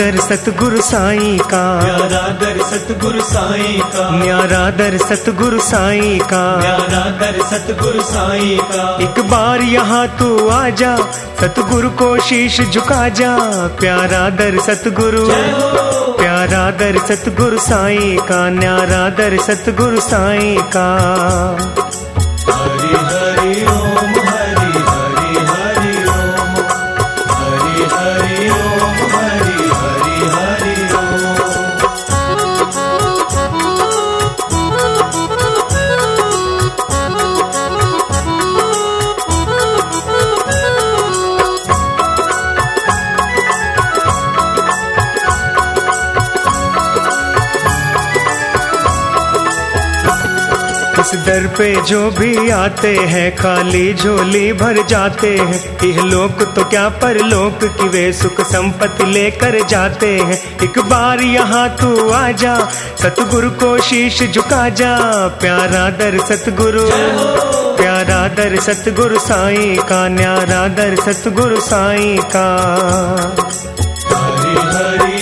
दर सतगुरु साईं का। प्यारा दर सतगुरु साईं का। न्यारा दर सतगुरु साईं का। दर सतगुरु साईं का। एक बार यहाँ तू आजा सतगुरु को शीश झुका जा। प्यारा दर सतगुरु। प्यारा दर सतगुरु साईं का। न्यारा दर सतगुरु साईं का। हरि हरि ओम। दर पे जो भी आते हैं, खाली झोली भर जाते हैं। यह लोक तो क्या पर लोक की वे सुख संपत्ति लेकर जाते हैं। एक बार यहाँ तू आ जा, सतगुरु को शीश झुका जा। प्यारा दर सतगुरु, प्यारा दर सतगुरु साई का, न्यारा दर सतगुरु साई का। हरि हरि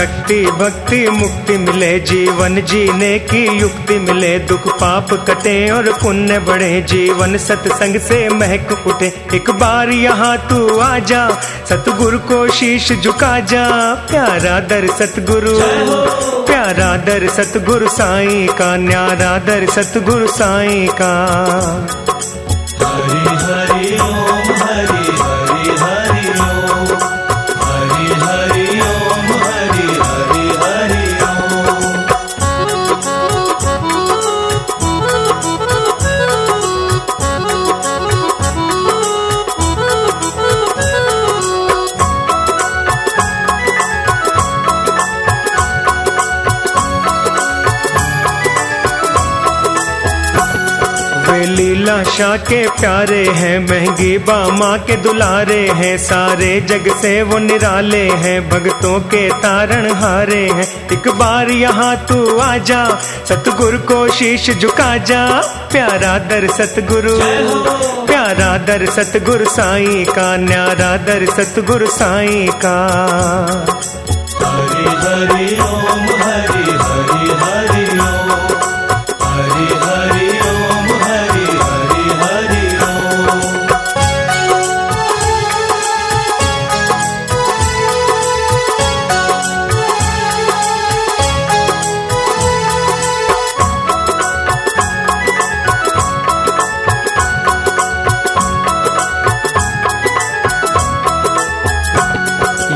शक्ति भक्ति मुक्ति मिले, जीवन जीने की युक्ति मिले। दुख पाप कटे और पुण्य बढ़े, जीवन सत्संग से महक उठे। एक बार यहाँ तू आ जा, सतगुरु को शीश झुका जा। प्यारा दर सतगुरु, प्यारा दर सतगुरु साई का, न्यारा दर सतगुरु साई का। हरि हरि लीला शाह के प्यारे हैं, महँगी बामा के दुलारे हैं, सारे जग से वो निराले हैं भगतों के तारण हारे हैं। एक बार यहाँ तू आजा सतगुरु को शीश झुका जा। प्यारा दर सतगुरु, प्यारा दर सतगुरु साई का, न्यारा दर सतगुरु साई का। हरि हरि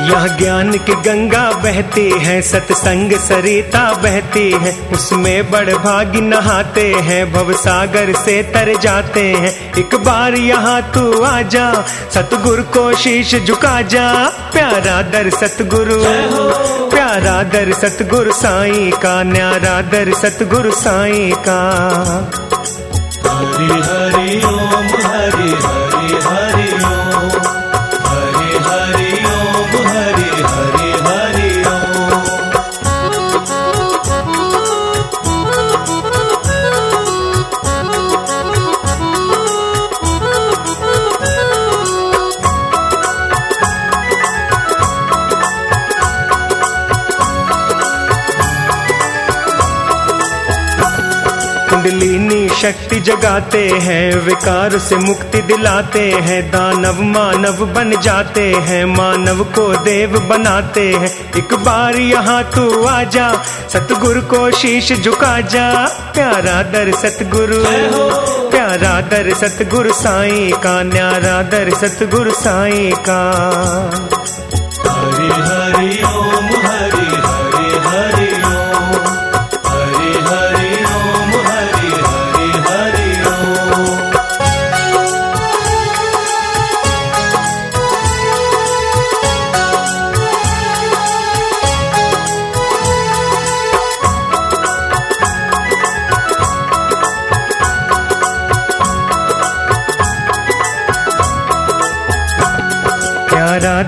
यह ज्ञान की गंगा बहती है, सत्संग सरिता बहती है, उसमें बड़ भाग नहाते हैं, भव सागर से तर जाते हैं। एक बार यहाँ तू आ जा, सतगुर को शीश झुका जा। प्यारा दर सतगुरु, प्यारा दर सतगुरु साईं का, न्यारा दर सतगुरु साई का। हरि हरि ओम हरि हरि कुंडलिनी शक्ति जगाते हैं विकार से मुक्ति दिलाते हैं दानव मानव बन जाते हैं मानव को देव बनाते हैं। एक बार यहाँ तू आ जा सतगुरु को शीश झुका जा। प्यारा दर सतगुरु प्यारा दर सतगुरु साई का न्यारा दर सतगुरु साई का। हरि हरि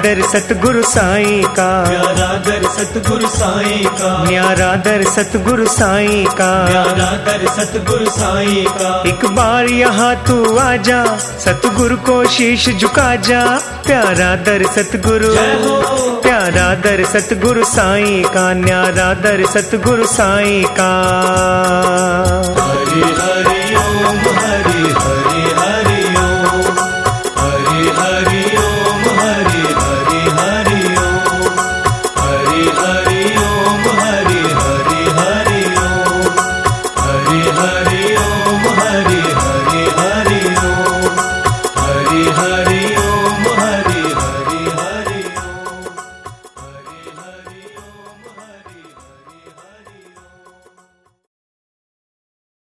दर सतगुरु साईं का। प्यारा दर सतगुरु साईं का। न्यारा दर सतगुरु साईं का। प्यारा दर सतगुरु साईं का। एक बार यहाँ तू आजा सतगुरु को शीश झुका जा। प्यारा दर सतगुरु प्यारा दर सतगुरु साईं का न्यारा दर सतगुरु साईं का।